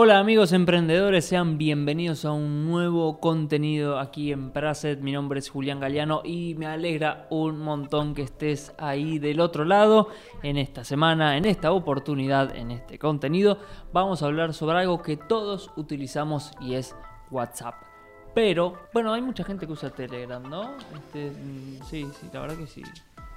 Hola amigos emprendedores, sean bienvenidos a un nuevo contenido aquí en Praset. Mi nombre es Julián Galeano y me alegra un montón que estés ahí del otro lado en esta semana, en esta oportunidad, en este contenido. Vamos a hablar sobre algo que todos utilizamos y es WhatsApp. Pero, bueno, hay mucha gente que usa Telegram, ¿no? Este, mm, sí, sí, la verdad que sí.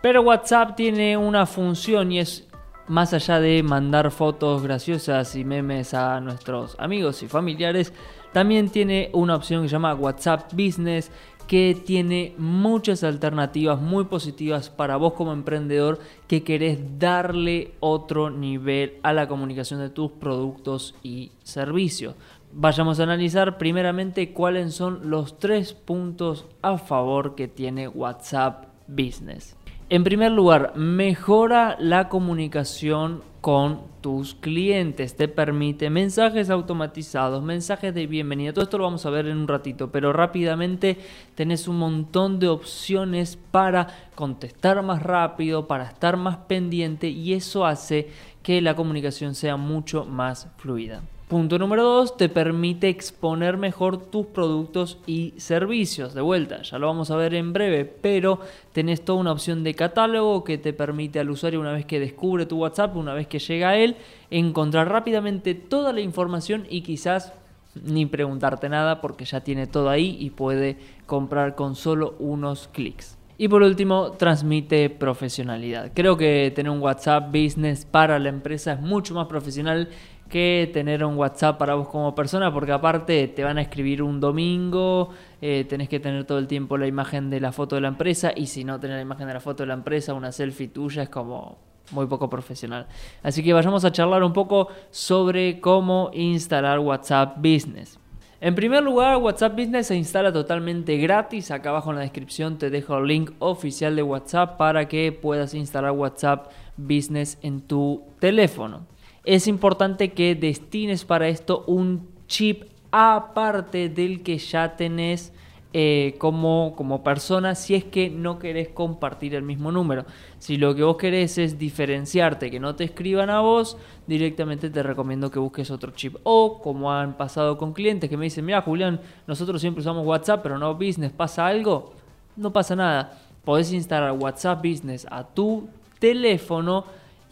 Pero WhatsApp tiene una función y es más allá de mandar fotos graciosas y memes a nuestros amigos y familiares, también tiene una opción que se llama WhatsApp Business que tiene muchas alternativas muy positivas para vos como emprendedor que querés darle otro nivel a la comunicación de tus productos y servicios. Vayamos a analizar primeramente cuáles son los tres puntos a favor que tiene WhatsApp Business. En primer lugar, mejora la comunicación con tus clientes. Te permite mensajes automatizados, mensajes de bienvenida. Todo esto lo vamos a ver en un ratito, pero rápidamente tenés un montón de opciones para contestar más rápido, para estar más pendiente y eso hace que la comunicación sea mucho más fluida. Punto número 2, te permite exponer mejor tus productos y servicios. De vuelta, ya lo vamos a ver en breve, pero tenés toda una opción de catálogo que te permite al usuario una vez que descubre tu WhatsApp, una vez que llega a él, encontrar rápidamente toda la información y quizás ni preguntarte nada porque ya tiene todo ahí y puede comprar con solo unos clics. Y por último, transmite profesionalidad. Creo que tener un WhatsApp Business para la empresa es mucho más profesional que tener un WhatsApp para vos como persona, porque aparte te van a escribir un domingo, eh, tenés que tener todo el tiempo la imagen de la foto de la empresa, y si no tenés la imagen de la foto de la empresa, una selfie tuya es como muy poco profesional. Así que vayamos a charlar un poco sobre cómo instalar WhatsApp Business. En primer lugar, WhatsApp Business se instala totalmente gratis. Acá abajo en la descripción te dejo el link oficial de WhatsApp para que puedas instalar WhatsApp Business en tu teléfono es importante que destines para esto un chip aparte del que ya tenés eh, como, como persona si es que no querés compartir el mismo número. Si lo que vos querés es diferenciarte, que no te escriban a vos, directamente te recomiendo que busques otro chip. O como han pasado con clientes que me dicen, mira Julián, nosotros siempre usamos WhatsApp, pero no Business, ¿pasa algo? No pasa nada. Podés instalar WhatsApp Business a tu teléfono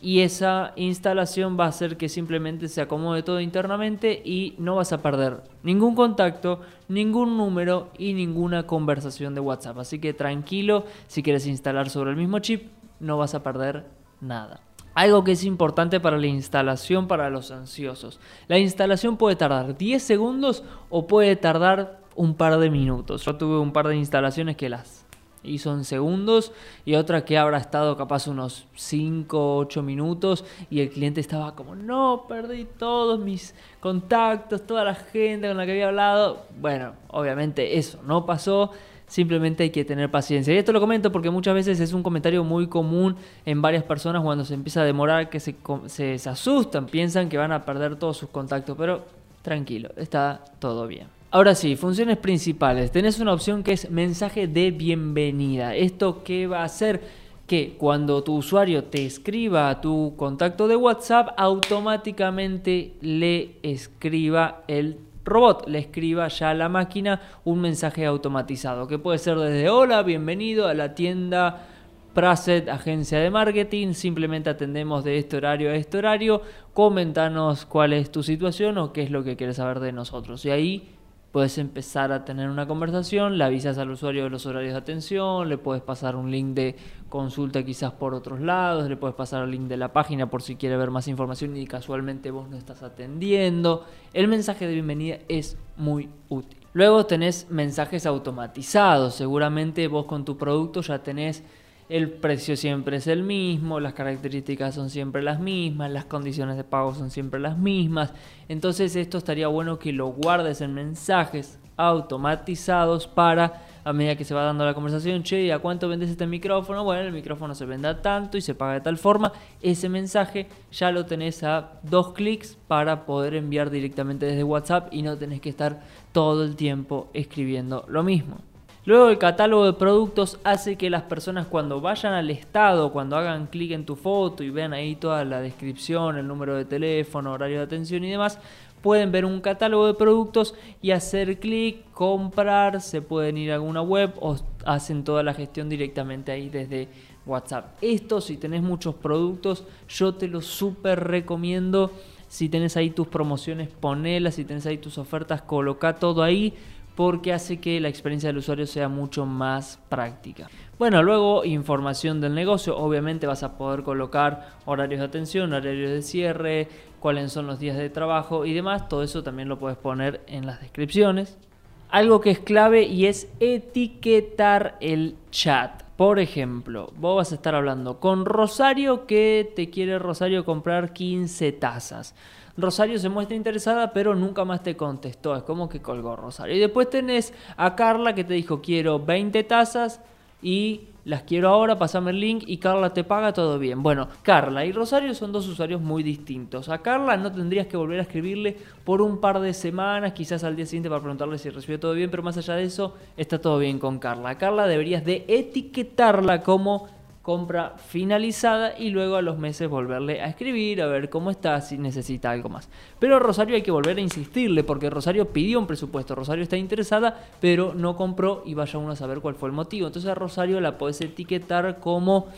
y esa instalación va a hacer que simplemente se acomode todo internamente y no vas a perder ningún contacto, ningún número y ninguna conversación de WhatsApp. Así que tranquilo, si quieres instalar sobre el mismo chip, no vas a perder nada. Algo que es importante para la instalación para los ansiosos. La instalación puede tardar 10 segundos o puede tardar un par de minutos. Yo tuve un par de instalaciones que las hizo en segundos y otra que habrá estado capaz unos 5 8 minutos y el cliente estaba como, no, perdí todos mis contactos, toda la gente con la que había hablado. Bueno, obviamente eso no pasó, simplemente hay que tener paciencia. Y esto lo comento porque muchas veces es un comentario muy común en varias personas cuando se empieza a demorar, que se, se, se asustan, piensan que van a perder todos sus contactos, pero tranquilo, está todo bien. Ahora sí, funciones principales. Tenés una opción que es mensaje de bienvenida. ¿Esto qué va a hacer? Que cuando tu usuario te escriba a tu contacto de WhatsApp, automáticamente le escriba el robot, le escriba ya a la máquina un mensaje automatizado, que puede ser desde hola, bienvenido a la tienda Praset, agencia de marketing, simplemente atendemos de este horario a este horario, comentanos cuál es tu situación o qué es lo que quieres saber de nosotros. Y ahí puedes empezar a tener una conversación, le avisas al usuario de los horarios de atención, le puedes pasar un link de consulta quizás por otros lados, le puedes pasar el link de la página por si quiere ver más información y casualmente vos no estás atendiendo. El mensaje de bienvenida es muy útil. Luego tenés mensajes automatizados, seguramente vos con tu producto ya tenés el precio siempre es el mismo, las características son siempre las mismas, las condiciones de pago son siempre las mismas. Entonces esto estaría bueno que lo guardes en mensajes automatizados para a medida que se va dando la conversación, che, ¿a cuánto vendes este micrófono? Bueno, el micrófono se vende a tanto y se paga de tal forma. Ese mensaje ya lo tenés a dos clics para poder enviar directamente desde WhatsApp y no tenés que estar todo el tiempo escribiendo lo mismo. Luego el catálogo de productos hace que las personas cuando vayan al estado, cuando hagan clic en tu foto y vean ahí toda la descripción, el número de teléfono, horario de atención y demás, pueden ver un catálogo de productos y hacer clic, comprar, se pueden ir a alguna web o hacen toda la gestión directamente ahí desde WhatsApp. Esto si tenés muchos productos, yo te lo súper recomiendo. Si tenés ahí tus promociones, ponelas, si tenés ahí tus ofertas, coloca todo ahí porque hace que la experiencia del usuario sea mucho más práctica. Bueno, luego información del negocio, obviamente vas a poder colocar horarios de atención, horarios de cierre, cuáles son los días de trabajo y demás, todo eso también lo puedes poner en las descripciones. Algo que es clave y es etiquetar el chat. Por ejemplo, vos vas a estar hablando con Rosario que te quiere Rosario comprar 15 tazas. Rosario se muestra interesada, pero nunca más te contestó. Es como que colgó Rosario. Y después tenés a Carla que te dijo, quiero 20 tazas y las quiero ahora, pasame el link y Carla te paga todo bien. Bueno, Carla y Rosario son dos usuarios muy distintos. A Carla no tendrías que volver a escribirle por un par de semanas, quizás al día siguiente para preguntarle si recibió todo bien, pero más allá de eso, está todo bien con Carla. A Carla deberías de etiquetarla como compra finalizada y luego a los meses volverle a escribir, a ver cómo está, si necesita algo más. Pero Rosario hay que volver a insistirle porque Rosario pidió un presupuesto, Rosario está interesada, pero no compró y vaya uno a saber cuál fue el motivo. Entonces a Rosario la puedes etiquetar como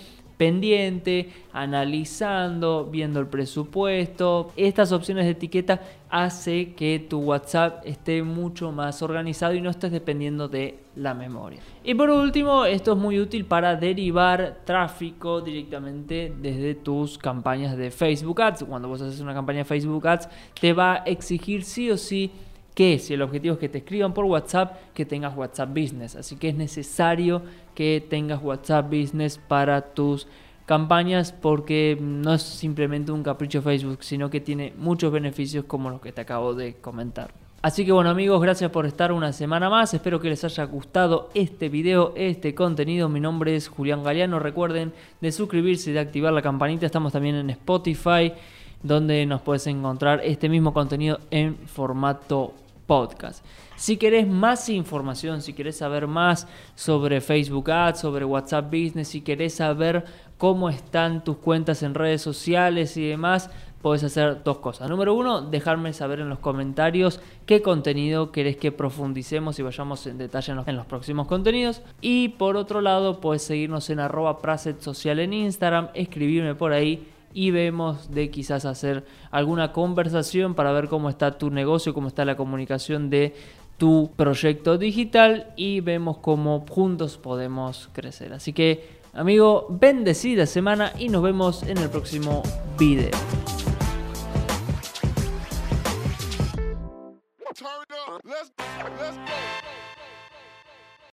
pendiente, analizando, viendo el presupuesto. Estas opciones de etiqueta hace que tu WhatsApp esté mucho más organizado y no estés dependiendo de la memoria. Y por último, esto es muy útil para derivar tráfico directamente desde tus campañas de Facebook Ads. Cuando vos haces una campaña de Facebook Ads, te va a exigir sí o sí que si el objetivo es que te escriban por WhatsApp, que tengas WhatsApp Business. Así que es necesario que tengas WhatsApp Business para tus campañas porque no es simplemente un capricho Facebook, sino que tiene muchos beneficios como los que te acabo de comentar. Así que bueno amigos, gracias por estar una semana más. Espero que les haya gustado este video, este contenido. Mi nombre es Julián Galeano. Recuerden de suscribirse y de activar la campanita. Estamos también en Spotify, donde nos puedes encontrar este mismo contenido en formato podcast. Si querés más información, si querés saber más sobre Facebook Ads, sobre WhatsApp Business, si querés saber cómo están tus cuentas en redes sociales y demás, puedes hacer dos cosas. Número uno, dejarme saber en los comentarios qué contenido querés que profundicemos y vayamos en detalle en los, próximos contenidos. Y por otro lado, puedes seguirnos en arroba Social en Instagram, escribirme por ahí y vemos de quizás hacer alguna conversación para ver cómo está tu negocio, cómo está la comunicación de tu proyecto digital y vemos cómo juntos podemos crecer. Así que, amigo, bendecida semana y nos vemos en el próximo video.